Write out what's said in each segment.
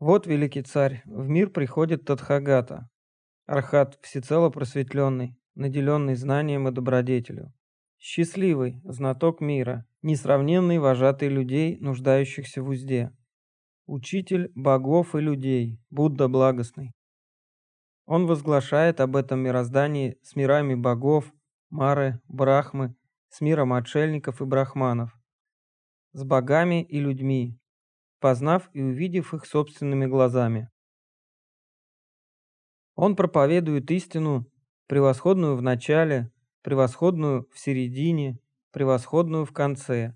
Вот, великий царь, в мир приходит Тадхагата, Архат всецело просветленный, наделенный знанием и добродетелю. Счастливый, знаток мира, несравненный вожатый людей, нуждающихся в узде. Учитель богов и людей, Будда благостный. Он возглашает об этом мироздании с мирами богов, Мары, Брахмы, с миром отшельников и брахманов, с богами и людьми, познав и увидев их собственными глазами. Он проповедует истину, превосходную в начале, превосходную в середине, превосходную в конце.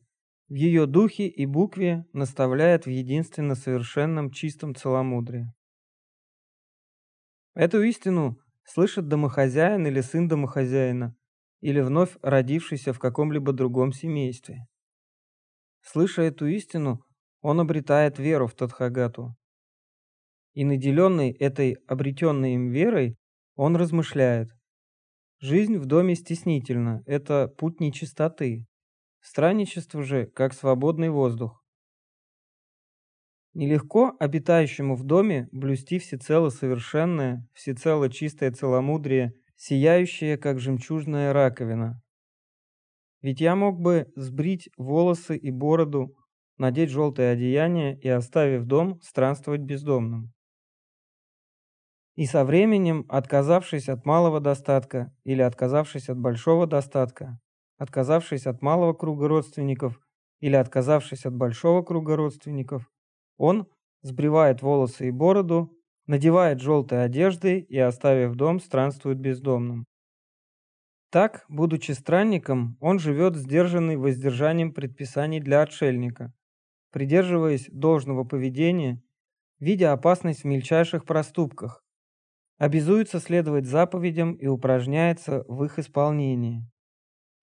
В ее духе и букве наставляет в единственно совершенном чистом целомудрии. Эту истину слышит домохозяин или сын домохозяина, или вновь родившийся в каком-либо другом семействе. Слыша эту истину, он обретает веру в Тадхагату. И наделенный этой обретенной им верой, он размышляет. Жизнь в доме стеснительна, это путь нечистоты. Странничество же, как свободный воздух. Нелегко обитающему в доме блюсти всецело совершенное, всецело чистое целомудрие, сияющее, как жемчужная раковина. Ведь я мог бы сбрить волосы и бороду, надеть желтое одеяние и, оставив дом, странствовать бездомным. И со временем, отказавшись от малого достатка или отказавшись от большого достатка, отказавшись от малого круга родственников или отказавшись от большого круга родственников, он сбривает волосы и бороду, надевает желтые одежды и, оставив дом, странствует бездомным. Так, будучи странником, он живет сдержанный воздержанием предписаний для отшельника, придерживаясь должного поведения, видя опасность в мельчайших проступках, обязуется следовать заповедям и упражняется в их исполнении.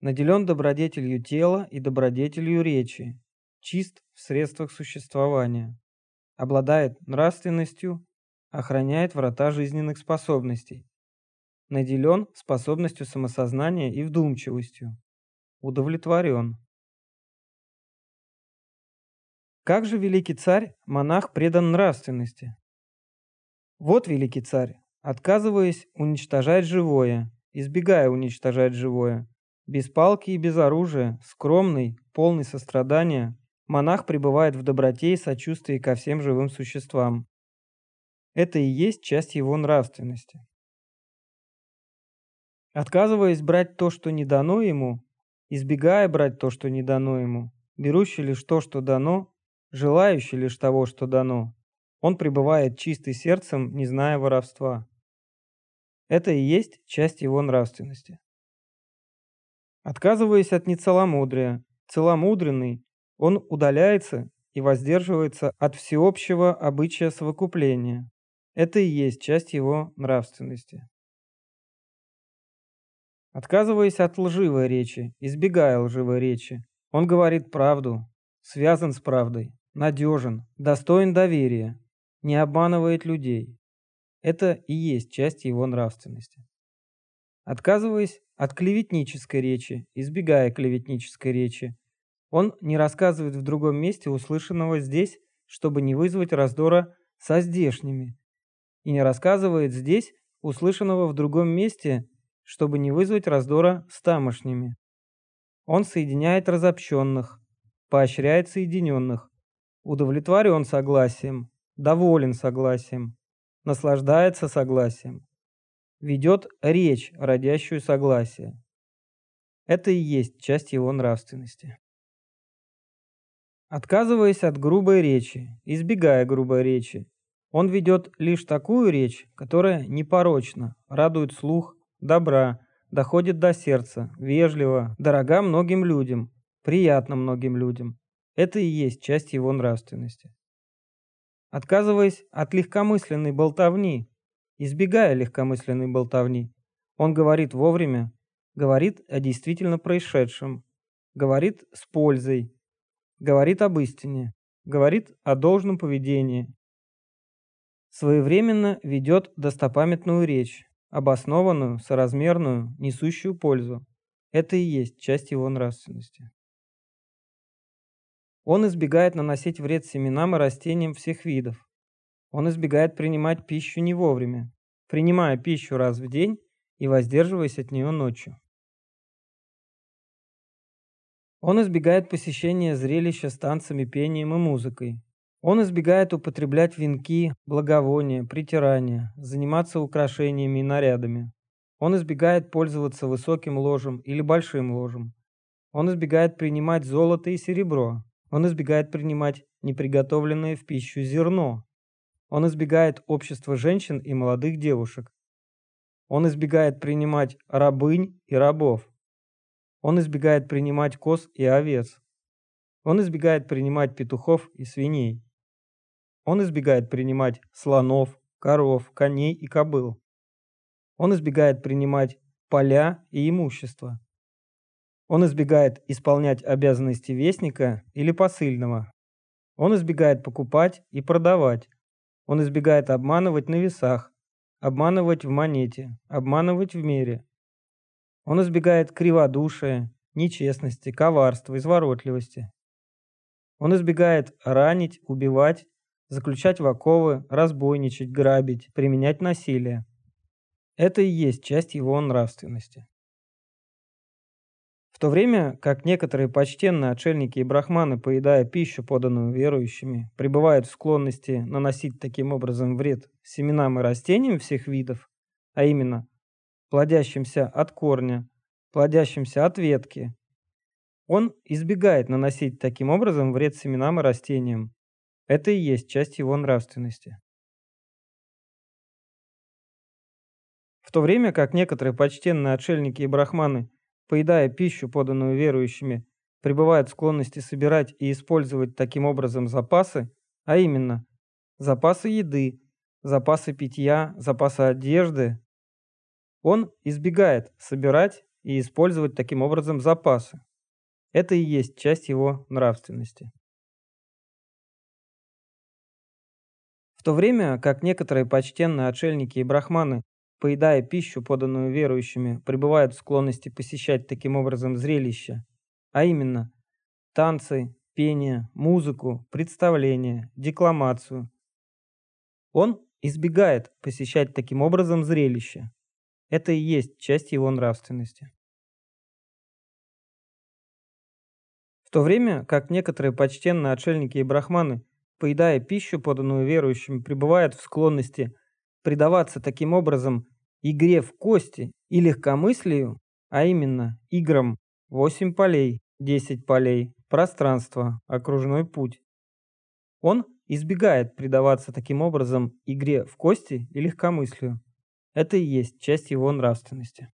Наделен добродетелью тела и добродетелью речи, чист в средствах существования, обладает нравственностью, охраняет врата жизненных способностей, наделен способностью самосознания и вдумчивостью, удовлетворен. Как же великий царь, монах предан нравственности? Вот великий царь, отказываясь уничтожать живое, избегая уничтожать живое, без палки и без оружия, скромный, полный сострадания, монах пребывает в доброте и сочувствии ко всем живым существам. Это и есть часть его нравственности. Отказываясь брать то, что не дано ему, избегая брать то, что не дано ему, берущий лишь то, что дано, желающий лишь того, что дано, он пребывает чистый сердцем, не зная воровства. Это и есть часть его нравственности. Отказываясь от нецеломудрия, целомудренный, он удаляется и воздерживается от всеобщего обычая совокупления. Это и есть часть его нравственности. Отказываясь от лживой речи, избегая лживой речи, он говорит правду, связан с правдой, надежен, достоин доверия, не обманывает людей. Это и есть часть его нравственности. Отказываясь от клеветнической речи, избегая клеветнической речи, он не рассказывает в другом месте услышанного здесь, чтобы не вызвать раздора со здешними, и не рассказывает здесь услышанного в другом месте, чтобы не вызвать раздора с тамошними. Он соединяет разобщенных, поощряет соединенных, удовлетворен согласием, доволен согласием, наслаждается согласием, ведет речь, родящую согласие. Это и есть часть его нравственности. Отказываясь от грубой речи, избегая грубой речи, он ведет лишь такую речь, которая непорочна, радует слух, добра, доходит до сердца, вежливо, дорога многим людям, приятна многим людям. Это и есть часть его нравственности. Отказываясь от легкомысленной болтовни, избегая легкомысленной болтовни, он говорит вовремя, говорит о действительно происшедшем, говорит с пользой, говорит об истине, говорит о должном поведении, своевременно ведет достопамятную речь, обоснованную, соразмерную, несущую пользу. Это и есть часть его нравственности. Он избегает наносить вред семенам и растениям всех видов. Он избегает принимать пищу не вовремя, принимая пищу раз в день и воздерживаясь от нее ночью. Он избегает посещения зрелища с танцами, пением и музыкой. Он избегает употреблять венки, благовония, притирания, заниматься украшениями и нарядами. Он избегает пользоваться высоким ложем или большим ложем. Он избегает принимать золото и серебро. Он избегает принимать неприготовленное в пищу зерно. Он избегает общества женщин и молодых девушек. Он избегает принимать рабынь и рабов. Он избегает принимать коз и овец. Он избегает принимать петухов и свиней. Он избегает принимать слонов, коров, коней и кобыл. Он избегает принимать поля и имущество. Он избегает исполнять обязанности вестника или посыльного. Он избегает покупать и продавать. Он избегает обманывать на весах, обманывать в монете, обманывать в мере, он избегает криводушия, нечестности, коварства, изворотливости. Он избегает ранить, убивать, заключать в оковы, разбойничать, грабить, применять насилие. Это и есть часть его нравственности. То время как некоторые почтенные отшельники и брахманы, поедая пищу, поданную верующими, пребывают в склонности наносить таким образом вред семенам и растениям всех видов, а именно плодящимся от корня, плодящимся от ветки. Он избегает наносить таким образом вред семенам и растениям. Это и есть часть его нравственности. В то время как некоторые почтенные отшельники и брахманы, поедая пищу, поданную верующими, пребывают в склонности собирать и использовать таким образом запасы, а именно запасы еды, запасы питья, запасы одежды, он избегает собирать и использовать таким образом запасы. Это и есть часть его нравственности. В то время как некоторые почтенные отшельники и брахманы, поедая пищу, поданную верующими, пребывают в склонности посещать таким образом зрелища, а именно танцы, пение, музыку, представление, декламацию. Он избегает посещать таким образом зрелища, это и есть часть его нравственности. В то время как некоторые почтенные отшельники и брахманы, поедая пищу, поданную верующим, пребывают в склонности предаваться таким образом игре в кости и легкомыслию, а именно играм 8 полей, 10 полей, пространство, окружной путь. Он избегает предаваться таким образом игре в кости и легкомыслию, это и есть часть его нравственности.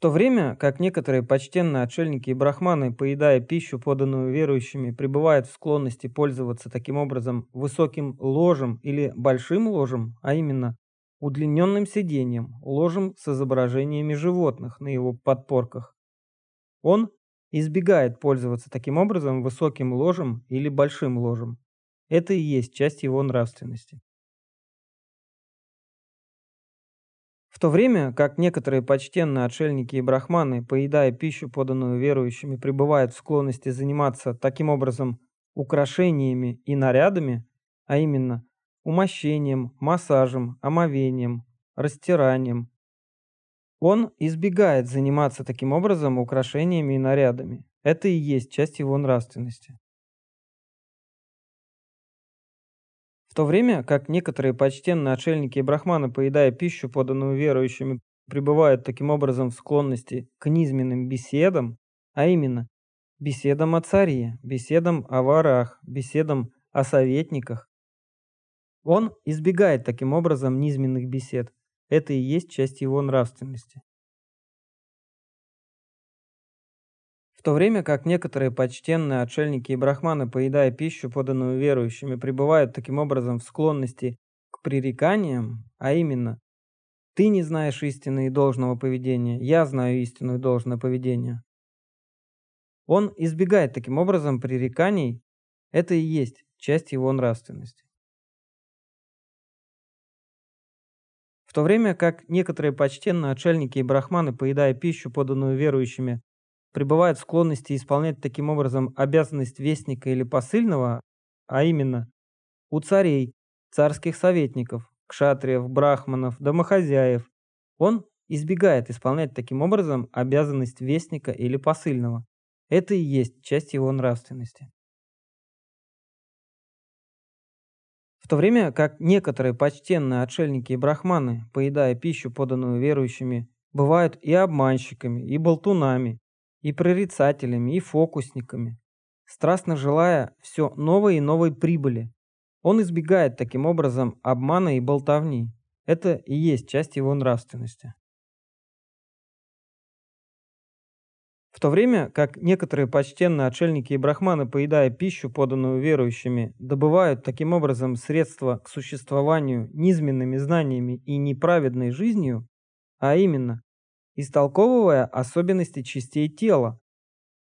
В то время как некоторые почтенные отшельники и брахманы, поедая пищу, поданную верующими, пребывают в склонности пользоваться таким образом высоким ложем или большим ложем, а именно удлиненным сиденьем, ложем с изображениями животных на его подпорках. Он избегает пользоваться таким образом высоким ложем или большим ложем. Это и есть часть его нравственности. В то время как некоторые почтенные отшельники и брахманы, поедая пищу, поданную верующими, пребывают в склонности заниматься таким образом украшениями и нарядами, а именно умощением, массажем, омовением, растиранием, он избегает заниматься таким образом украшениями и нарядами. Это и есть часть его нравственности. В то время как некоторые почтенные отшельники и брахманы, поедая пищу, поданную верующими, пребывают таким образом в склонности к низменным беседам, а именно беседам о царе, беседам о ворах, беседам о советниках. Он избегает таким образом низменных бесед. Это и есть часть его нравственности. В то время как некоторые почтенные отшельники и брахманы, поедая пищу, поданную верующими, пребывают таким образом в склонности к пререканиям, а именно «ты не знаешь истины и должного поведения, я знаю истину и должное поведение». Он избегает таким образом пререканий, это и есть часть его нравственности. В то время как некоторые почтенные отшельники и брахманы, поедая пищу, поданную верующими, пребывают в склонности исполнять таким образом обязанность вестника или посыльного, а именно у царей, царских советников, кшатриев, брахманов, домохозяев. Он избегает исполнять таким образом обязанность вестника или посыльного. Это и есть часть его нравственности. В то время как некоторые почтенные отшельники и брахманы, поедая пищу, поданную верующими, бывают и обманщиками, и болтунами, и прорицателями, и фокусниками, страстно желая все новой и новой прибыли. Он избегает таким образом обмана и болтовни. Это и есть часть его нравственности. В то время как некоторые почтенные отшельники и брахманы, поедая пищу, поданную верующими, добывают таким образом средства к существованию низменными знаниями и неправедной жизнью, а именно, истолковывая особенности частей тела,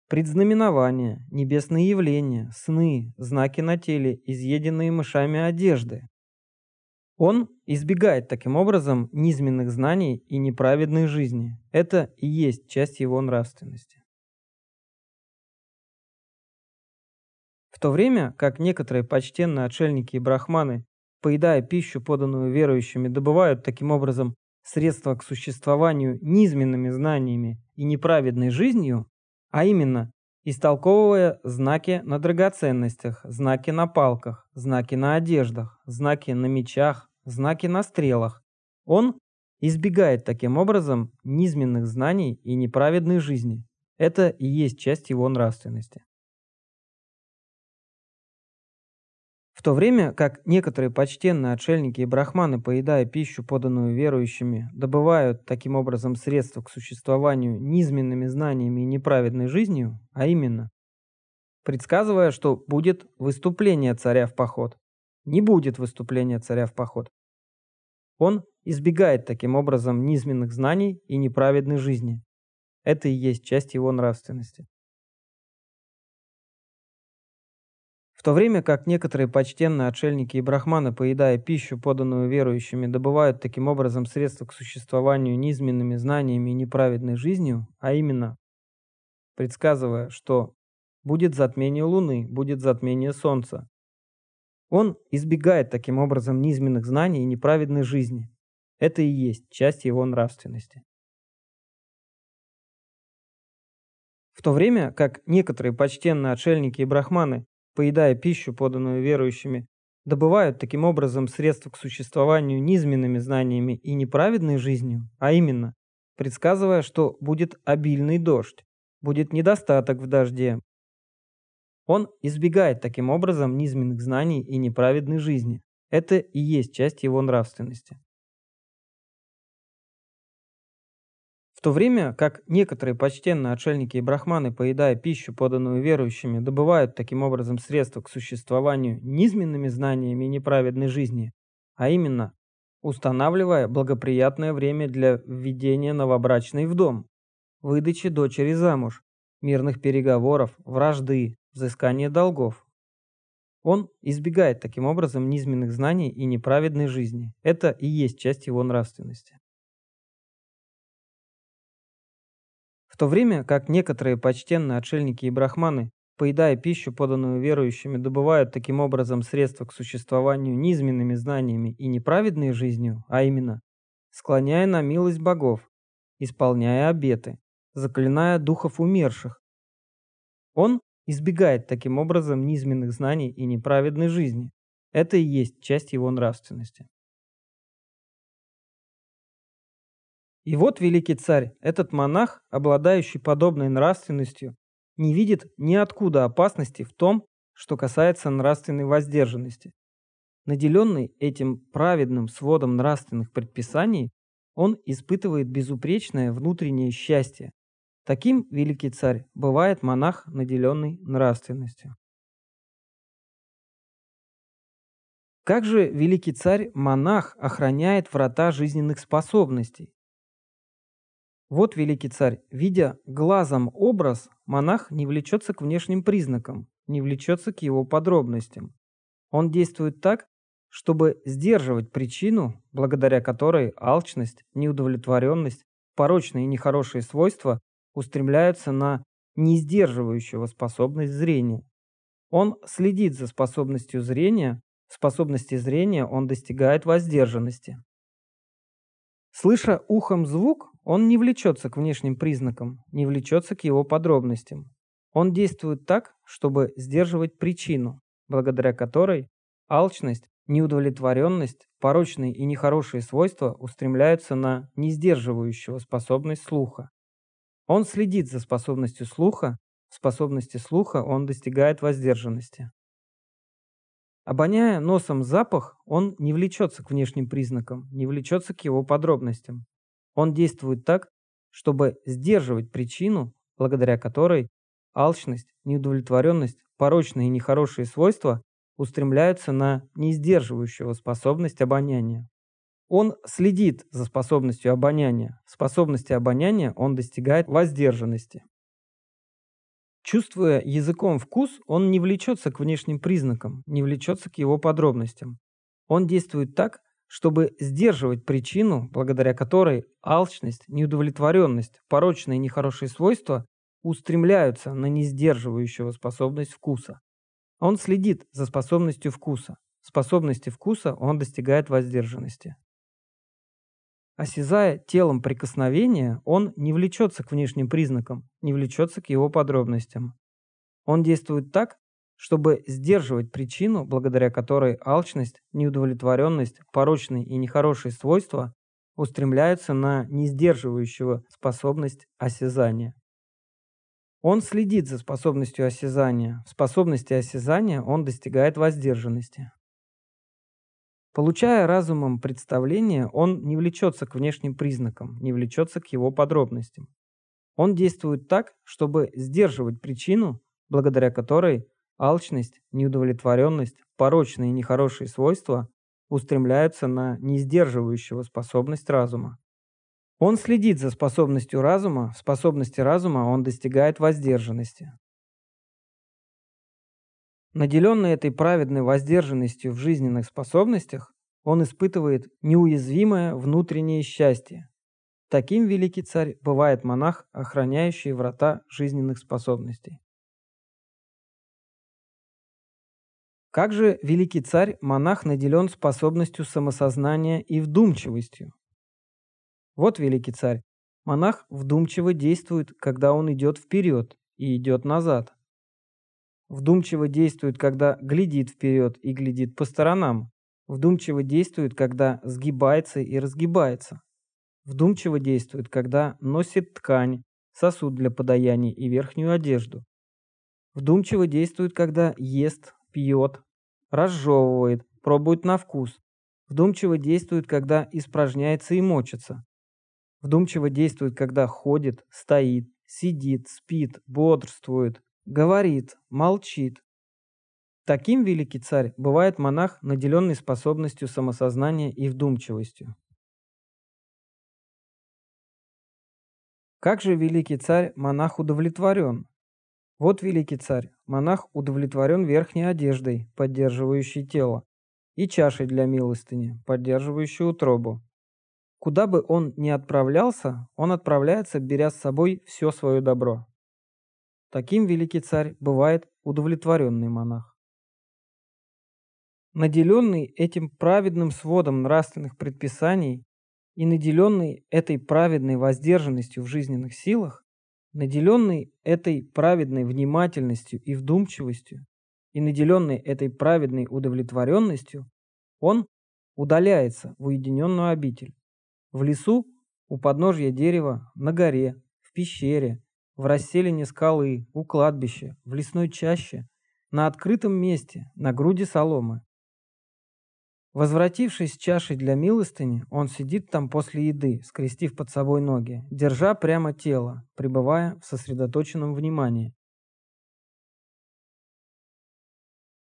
предзнаменования, небесные явления, сны, знаки на теле, изъеденные мышами одежды. Он избегает таким образом низменных знаний и неправедной жизни. Это и есть часть его нравственности. В то время как некоторые почтенные отшельники и брахманы, поедая пищу, поданную верующими, добывают таким образом средства к существованию низменными знаниями и неправедной жизнью, а именно истолковывая знаки на драгоценностях, знаки на палках, знаки на одеждах, знаки на мечах, знаки на стрелах. Он избегает таким образом низменных знаний и неправедной жизни. Это и есть часть его нравственности. То время как некоторые почтенные отшельники и брахманы, поедая пищу, поданную верующими, добывают таким образом средства к существованию низменными знаниями и неправедной жизнью, а именно, предсказывая, что будет выступление царя в поход, не будет выступления царя в поход. Он избегает таким образом низменных знаний и неправедной жизни. Это и есть часть его нравственности. То время как некоторые почтенные отшельники и брахманы, поедая пищу, поданную верующими, добывают таким образом средства к существованию низменными знаниями и неправедной жизнью, а именно, предсказывая, что будет затмение Луны, будет затмение Солнца. Он избегает таким образом низменных знаний и неправедной жизни. Это и есть часть его нравственности. В то время как некоторые почтенные отшельники и брахманы, поедая пищу, поданную верующими, добывают таким образом средства к существованию низменными знаниями и неправедной жизнью, а именно, предсказывая, что будет обильный дождь, будет недостаток в дожде. Он избегает таким образом низменных знаний и неправедной жизни. Это и есть часть его нравственности. В то время как некоторые почтенные отшельники и брахманы, поедая пищу, поданную верующими, добывают таким образом средства к существованию низменными знаниями неправедной жизни, а именно устанавливая благоприятное время для введения новобрачной в дом, выдачи дочери замуж, мирных переговоров, вражды, взыскания долгов. Он избегает таким образом низменных знаний и неправедной жизни. Это и есть часть его нравственности. В то время как некоторые почтенные отшельники и брахманы, поедая пищу, поданную верующими, добывают таким образом средства к существованию низменными знаниями и неправедной жизнью, а именно, склоняя на милость богов, исполняя обеты, заклиная духов умерших. Он избегает таким образом низменных знаний и неправедной жизни. Это и есть часть его нравственности. И вот великий царь, этот монах, обладающий подобной нравственностью, не видит ниоткуда опасности в том, что касается нравственной воздержанности. Наделенный этим праведным сводом нравственных предписаний, он испытывает безупречное внутреннее счастье. Таким, великий царь, бывает монах, наделенный нравственностью. Как же великий царь-монах охраняет врата жизненных способностей? Вот великий царь, видя глазом образ, монах не влечется к внешним признакам, не влечется к его подробностям. Он действует так, чтобы сдерживать причину, благодаря которой алчность, неудовлетворенность, порочные и нехорошие свойства устремляются на несдерживающего способность зрения. Он следит за способностью зрения, в способности зрения он достигает воздержанности. Слыша ухом звук, он не влечется к внешним признакам, не влечется к его подробностям. Он действует так, чтобы сдерживать причину, благодаря которой алчность, неудовлетворенность, порочные и нехорошие свойства устремляются на несдерживающего способность слуха. Он следит за способностью слуха, в способности слуха он достигает воздержанности. Обоняя носом запах, он не влечется к внешним признакам, не влечется к его подробностям. Он действует так, чтобы сдерживать причину, благодаря которой алчность, неудовлетворенность, порочные и нехорошие свойства устремляются на несдерживающего способность обоняния. Он следит за способностью обоняния. В способности обоняния он достигает воздержанности. Чувствуя языком вкус, он не влечется к внешним признакам, не влечется к его подробностям. Он действует так, чтобы сдерживать причину, благодаря которой алчность, неудовлетворенность, порочные и нехорошие свойства устремляются на несдерживающего способность вкуса. Он следит за способностью вкуса. Способности вкуса он достигает воздержанности. Осязая телом прикосновение, он не влечется к внешним признакам, не влечется к его подробностям. Он действует так, чтобы сдерживать причину, благодаря которой алчность, неудовлетворенность, порочные и нехорошие свойства устремляются на несдерживающего способность осязания. Он следит за способностью осязания. В способности осязания он достигает воздержанности. Получая разумом представление, он не влечется к внешним признакам, не влечется к его подробностям. Он действует так, чтобы сдерживать причину, благодаря которой алчность, неудовлетворенность, порочные и нехорошие свойства устремляются на несдерживающего способность разума. Он следит за способностью разума, в способности разума он достигает воздержанности. Наделенный этой праведной воздержанностью в жизненных способностях, он испытывает неуязвимое внутреннее счастье. Таким великий царь бывает монах, охраняющий врата жизненных способностей. Как же великий царь, монах наделен способностью самосознания и вдумчивостью? Вот великий царь, монах вдумчиво действует, когда он идет вперед и идет назад. Вдумчиво действует, когда глядит вперед и глядит по сторонам. Вдумчиво действует, когда сгибается и разгибается. Вдумчиво действует, когда носит ткань, сосуд для подаяния и верхнюю одежду. Вдумчиво действует, когда ест, пьет, разжевывает, пробует на вкус. Вдумчиво действует, когда испражняется и мочится. Вдумчиво действует, когда ходит, стоит, сидит, спит, бодрствует, Говорит, молчит. Таким великий царь бывает монах, наделенный способностью самосознания и вдумчивостью. Как же великий царь монах удовлетворен? Вот великий царь, монах удовлетворен верхней одеждой, поддерживающей тело, и чашей для милостыни, поддерживающей утробу. Куда бы он ни отправлялся, он отправляется, беря с собой все свое добро. Таким великий царь бывает удовлетворенный монах. Наделенный этим праведным сводом нравственных предписаний и наделенный этой праведной воздержанностью в жизненных силах, наделенный этой праведной внимательностью и вдумчивостью, и наделенный этой праведной удовлетворенностью, он удаляется в уединенную обитель, в лесу, у подножья дерева, на горе, в пещере, в расселине скалы, у кладбища, в лесной чаще, на открытом месте, на груди соломы. Возвратившись с чашей для милостыни, он сидит там после еды, скрестив под собой ноги, держа прямо тело, пребывая в сосредоточенном внимании.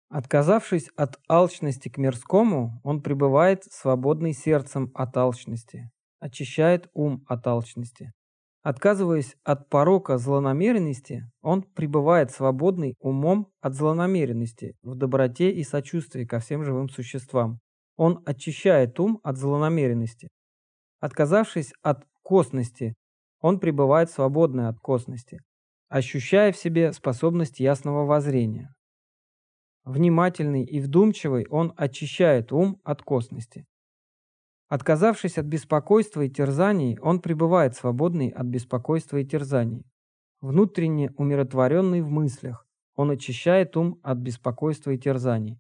Отказавшись от алчности к мирскому, он пребывает свободный сердцем от алчности, очищает ум от алчности. Отказываясь от порока злонамеренности, он пребывает свободный умом от злонамеренности, в доброте и сочувствии ко всем живым существам. Он очищает ум от злонамеренности. Отказавшись от косности, он пребывает свободный от косности, ощущая в себе способность ясного воззрения. внимательный и вдумчивый, он очищает ум от косности. Отказавшись от беспокойства и терзаний, он пребывает свободный от беспокойства и терзаний. Внутренне умиротворенный в мыслях, он очищает ум от беспокойства и терзаний.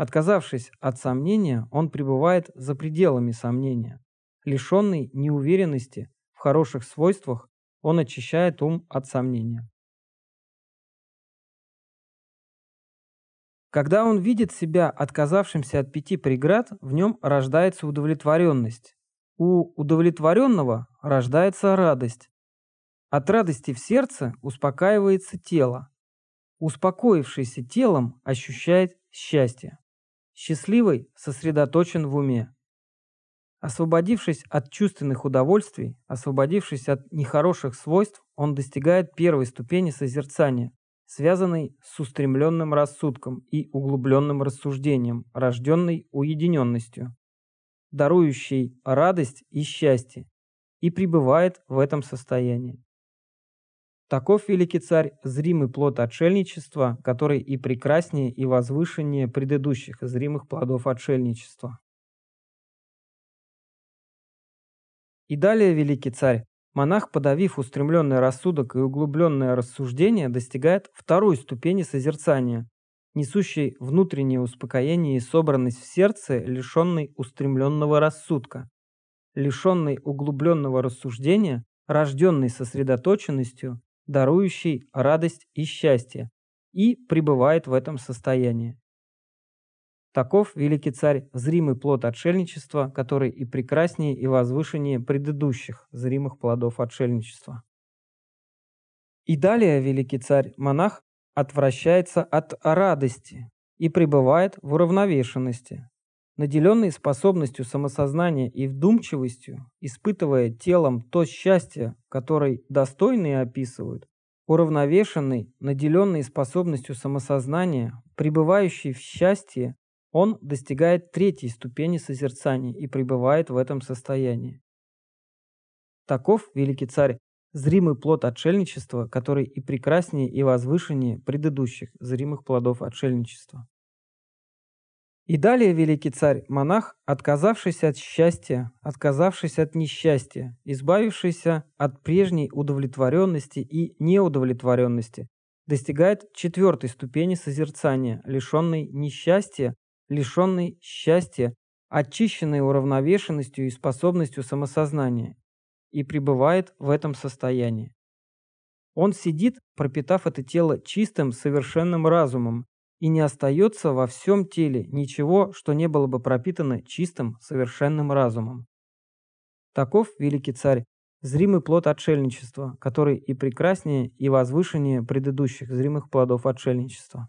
Отказавшись от сомнения, он пребывает за пределами сомнения. Лишенный неуверенности в хороших свойствах, он очищает ум от сомнения. Когда он видит себя отказавшимся от пяти преград, в нем рождается удовлетворенность. У удовлетворенного рождается радость. От радости в сердце успокаивается тело. Успокоившийся телом ощущает счастье. Счастливый сосредоточен в уме. Освободившись от чувственных удовольствий, освободившись от нехороших свойств, он достигает первой ступени созерцания, связанный с устремленным рассудком и углубленным рассуждением, рожденной уединенностью, дарующей радость и счастье, и пребывает в этом состоянии. Таков великий царь, зримый плод отшельничества, который и прекраснее, и возвышеннее предыдущих зримых плодов отшельничества. И далее великий царь Монах, подавив устремленный рассудок и углубленное рассуждение, достигает второй ступени созерцания, несущей внутреннее успокоение и собранность в сердце, лишенной устремленного рассудка, лишенной углубленного рассуждения, рожденной сосредоточенностью, дарующей радость и счастье, и пребывает в этом состоянии. Таков великий царь, зримый плод отшельничества, который и прекраснее, и возвышеннее предыдущих зримых плодов отшельничества. И далее великий царь, монах, отвращается от радости и пребывает в уравновешенности, наделенный способностью самосознания и вдумчивостью, испытывая телом то счастье, которое достойные описывают, уравновешенный, наделенный способностью самосознания, пребывающий в счастье, он достигает третьей ступени созерцания и пребывает в этом состоянии. Таков, великий царь, зримый плод отшельничества, который и прекраснее, и возвышеннее предыдущих зримых плодов отшельничества. И далее великий царь, монах, отказавшийся от счастья, отказавшийся от несчастья, избавившийся от прежней удовлетворенности и неудовлетворенности, достигает четвертой ступени созерцания, лишенной несчастья, лишенный счастья, очищенный уравновешенностью и способностью самосознания, и пребывает в этом состоянии. Он сидит, пропитав это тело чистым, совершенным разумом, и не остается во всем теле ничего, что не было бы пропитано чистым, совершенным разумом. Таков, великий царь, зримый плод отшельничества, который и прекраснее, и возвышеннее предыдущих зримых плодов отшельничества.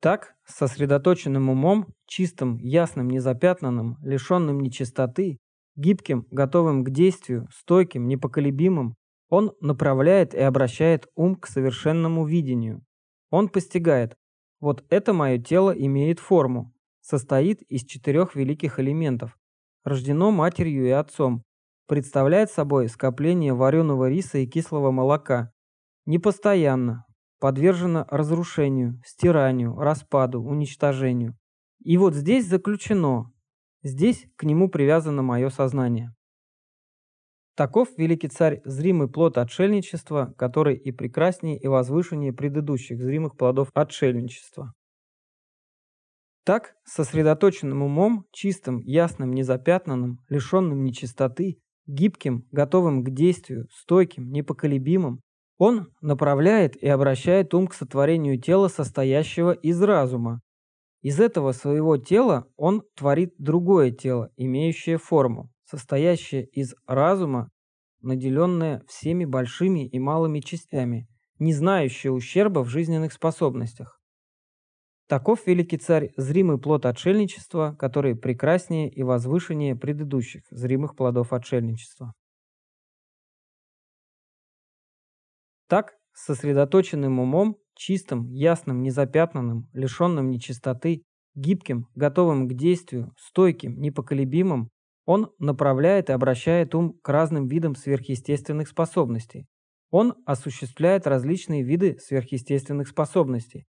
Так, сосредоточенным умом, чистым, ясным, незапятнанным, лишенным нечистоты, гибким, готовым к действию, стойким, непоколебимым, он направляет и обращает ум к совершенному видению. Он постигает, вот это мое тело имеет форму, состоит из четырех великих элементов, рождено матерью и отцом, представляет собой скопление вареного риса и кислого молока, непостоянно, подвержено разрушению, стиранию, распаду, уничтожению. И вот здесь заключено, здесь к нему привязано мое сознание. Таков великий царь зримый плод отшельничества, который и прекраснее и возвышеннее предыдущих зримых плодов отшельничества. Так, сосредоточенным умом, чистым, ясным, незапятнанным, лишенным нечистоты, гибким, готовым к действию, стойким, непоколебимым, он направляет и обращает ум к сотворению тела, состоящего из разума. Из этого своего тела он творит другое тело, имеющее форму, состоящее из разума, наделенное всеми большими и малыми частями, не знающее ущерба в жизненных способностях. Таков великий царь, зримый плод отшельничества, который прекраснее и возвышеннее предыдущих зримых плодов отшельничества. Так, сосредоточенным умом, чистым, ясным, незапятнанным, лишенным нечистоты, гибким, готовым к действию, стойким, непоколебимым, он направляет и обращает ум к разным видам сверхъестественных способностей. Он осуществляет различные виды сверхъестественных способностей.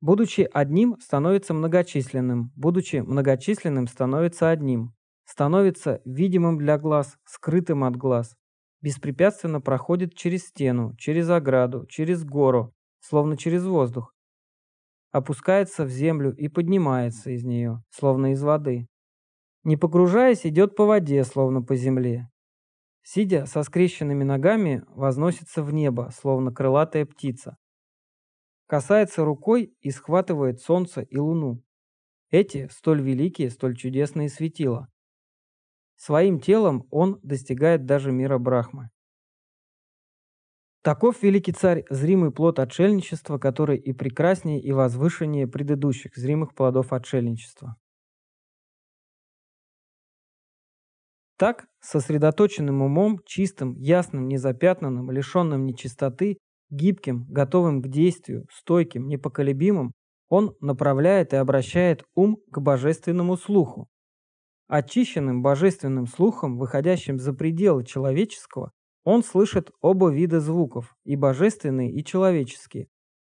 Будучи одним, становится многочисленным, будучи многочисленным, становится одним, становится видимым для глаз, скрытым от глаз, беспрепятственно проходит через стену, через ограду, через гору, словно через воздух, опускается в землю и поднимается из нее, словно из воды. Не погружаясь, идет по воде, словно по земле. Сидя со скрещенными ногами, возносится в небо, словно крылатая птица. Касается рукой и схватывает солнце и луну. Эти столь великие, столь чудесные светила. Своим телом он достигает даже мира Брахмы. Таков великий царь, зримый плод отшельничества, который и прекраснее, и возвышеннее предыдущих зримых плодов отшельничества. Так, сосредоточенным умом, чистым, ясным, незапятнанным, лишенным нечистоты, гибким, готовым к действию, стойким, непоколебимым, он направляет и обращает ум к божественному слуху. Очищенным божественным слухом, выходящим за пределы человеческого, он слышит оба вида звуков, и божественные, и человеческие,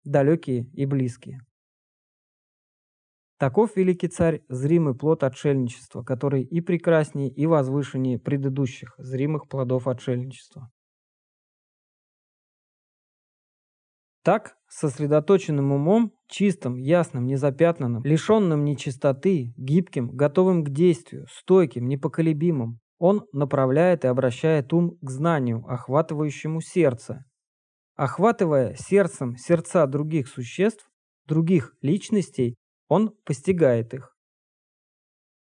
далекие и близкие. Таков великий царь, зримый плод отшельничества, который и прекраснее, и возвышеннее предыдущих зримых плодов отшельничества. Так, сосредоточенным умом, чистым, ясным, незапятнанным, лишенным нечистоты, гибким, готовым к действию, стойким, непоколебимым, он направляет и обращает ум к знанию, охватывающему сердце. Охватывая сердцем сердца других существ, других личностей, он постигает их.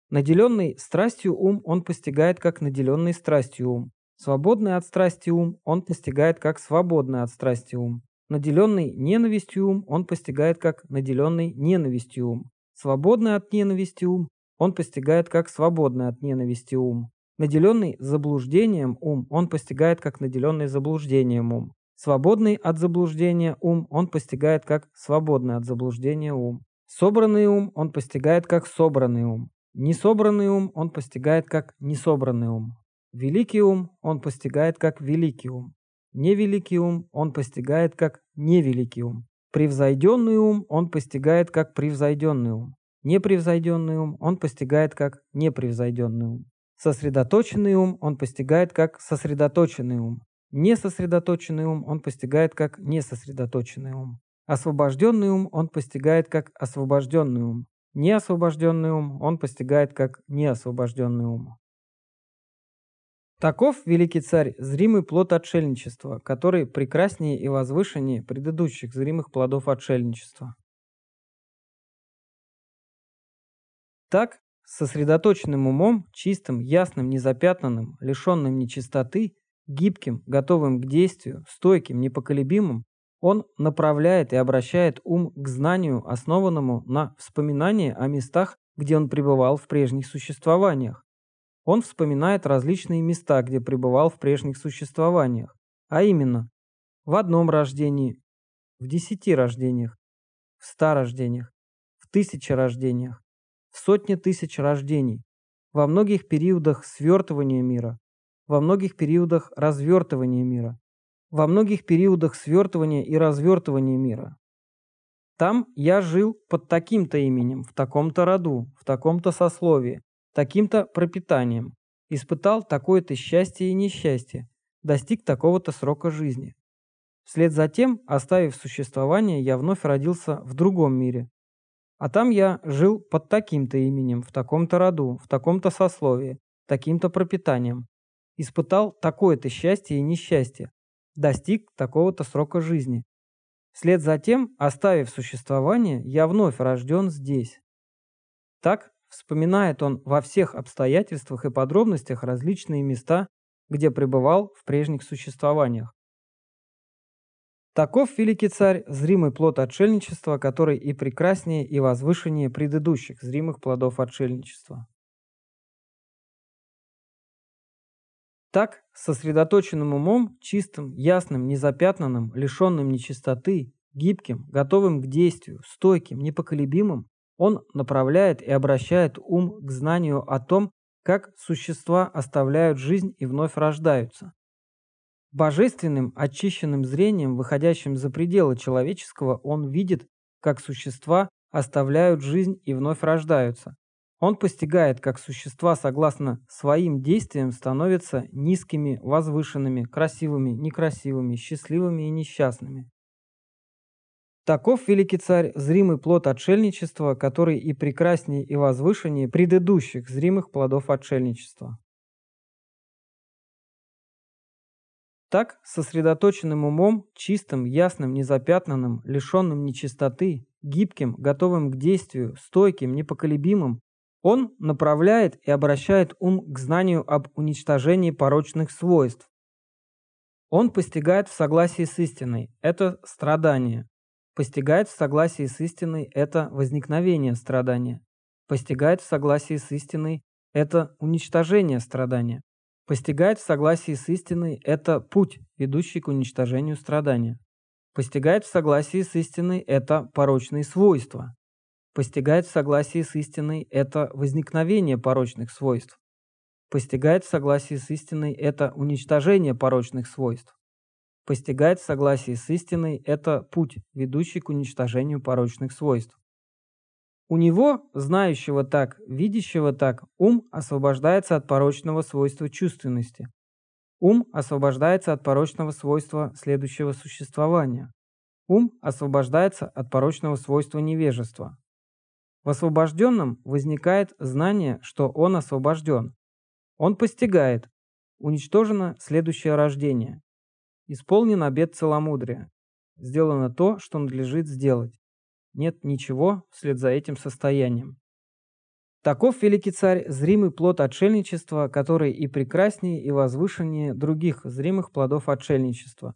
Наделенный страстью ум он постигает как наделенный страстью ум. Свободный от страсти ум он постигает как свободный от страсти ум. Наделенный ненавистью ум он постигает как наделенный ненавистью ум. Свободный от ненависти ум он постигает как свободный от ненависти ум. Наделенный заблуждением ум он постигает как наделенный заблуждением ум. Свободный от заблуждения ум он постигает как свободный от заблуждения ум. Собранный ум он постигает как собранный ум. Несобранный ум он постигает как несобранный ум. Великий ум он постигает как великий ум. Невеликий ум он постигает как невеликий ум. Превзойденный ум он постигает как превзойденный ум. Непревзойденный ум он постигает как непревзойденный ум. Сосредоточенный ум он постигает как сосредоточенный ум. Несосредоточенный ум он постигает как несосредоточенный ум. Освобожденный ум он постигает как освобожденный ум. Неосвобожденный ум он постигает как неосвобожденный ум. Таков, великий царь, зримый плод отшельничества, который прекраснее и возвышеннее предыдущих зримых плодов отшельничества. Так, сосредоточенным умом, чистым, ясным, незапятнанным, лишенным нечистоты, гибким, готовым к действию, стойким, непоколебимым, он направляет и обращает ум к знанию, основанному на вспоминании о местах, где он пребывал в прежних существованиях. Он вспоминает различные места, где пребывал в прежних существованиях, а именно в одном рождении, в десяти рождениях, в ста рождениях, в тысяче рождениях, в сотне тысяч рождений, во многих периодах свертывания мира, во многих периодах развертывания мира, во многих периодах свертывания и развертывания мира. Там я жил под таким-то именем, в таком-то роду, в таком-то сословии, таким-то пропитанием, испытал такое-то счастье и несчастье, достиг такого-то срока жизни. Вслед за тем, оставив существование, я вновь родился в другом мире. А там я жил под таким-то именем, в таком-то роду, в таком-то сословии, таким-то пропитанием. Испытал такое-то счастье и несчастье, достиг такого-то срока жизни. Вслед за тем, оставив существование, я вновь рожден здесь. Так вспоминает он во всех обстоятельствах и подробностях различные места, где пребывал в прежних существованиях. Таков великий царь, зримый плод отшельничества, который и прекраснее, и возвышеннее предыдущих зримых плодов отшельничества. Так, сосредоточенным умом, чистым, ясным, незапятнанным, лишенным нечистоты, гибким, готовым к действию, стойким, непоколебимым, он направляет и обращает ум к знанию о том, как существа оставляют жизнь и вновь рождаются. Божественным очищенным зрением, выходящим за пределы человеческого, он видит, как существа оставляют жизнь и вновь рождаются. Он постигает, как существа, согласно своим действиям, становятся низкими, возвышенными, красивыми, некрасивыми, счастливыми и несчастными. Таков великий царь, зримый плод отшельничества, который и прекраснее и возвышеннее предыдущих зримых плодов отшельничества. Так, сосредоточенным умом, чистым, ясным, незапятнанным, лишенным нечистоты, гибким, готовым к действию, стойким, непоколебимым, он направляет и обращает ум к знанию об уничтожении порочных свойств. Он постигает в согласии с истиной – это страдание. Постигает в согласии с истиной – это возникновение страдания. Постигает в согласии с истиной – это уничтожение страдания. Постигает в согласии с истиной – это путь, ведущий к уничтожению страдания. Постигает в согласии с истиной – это порочные свойства постигает в согласии с истиной – это возникновение порочных свойств. Постигает в согласии с истиной – это уничтожение порочных свойств. Постигает в согласии с истиной – это путь, ведущий к уничтожению порочных свойств. У него, знающего так, видящего так, ум освобождается от порочного свойства чувственности. Ум освобождается от порочного свойства следующего существования. Ум освобождается от порочного свойства невежества. В освобожденном возникает знание, что он освобожден. Он постигает. Уничтожено следующее рождение. Исполнен обет целомудрия. Сделано то, что надлежит сделать. Нет ничего вслед за этим состоянием. Таков великий царь, зримый плод отшельничества, который и прекраснее, и возвышеннее других зримых плодов отшельничества.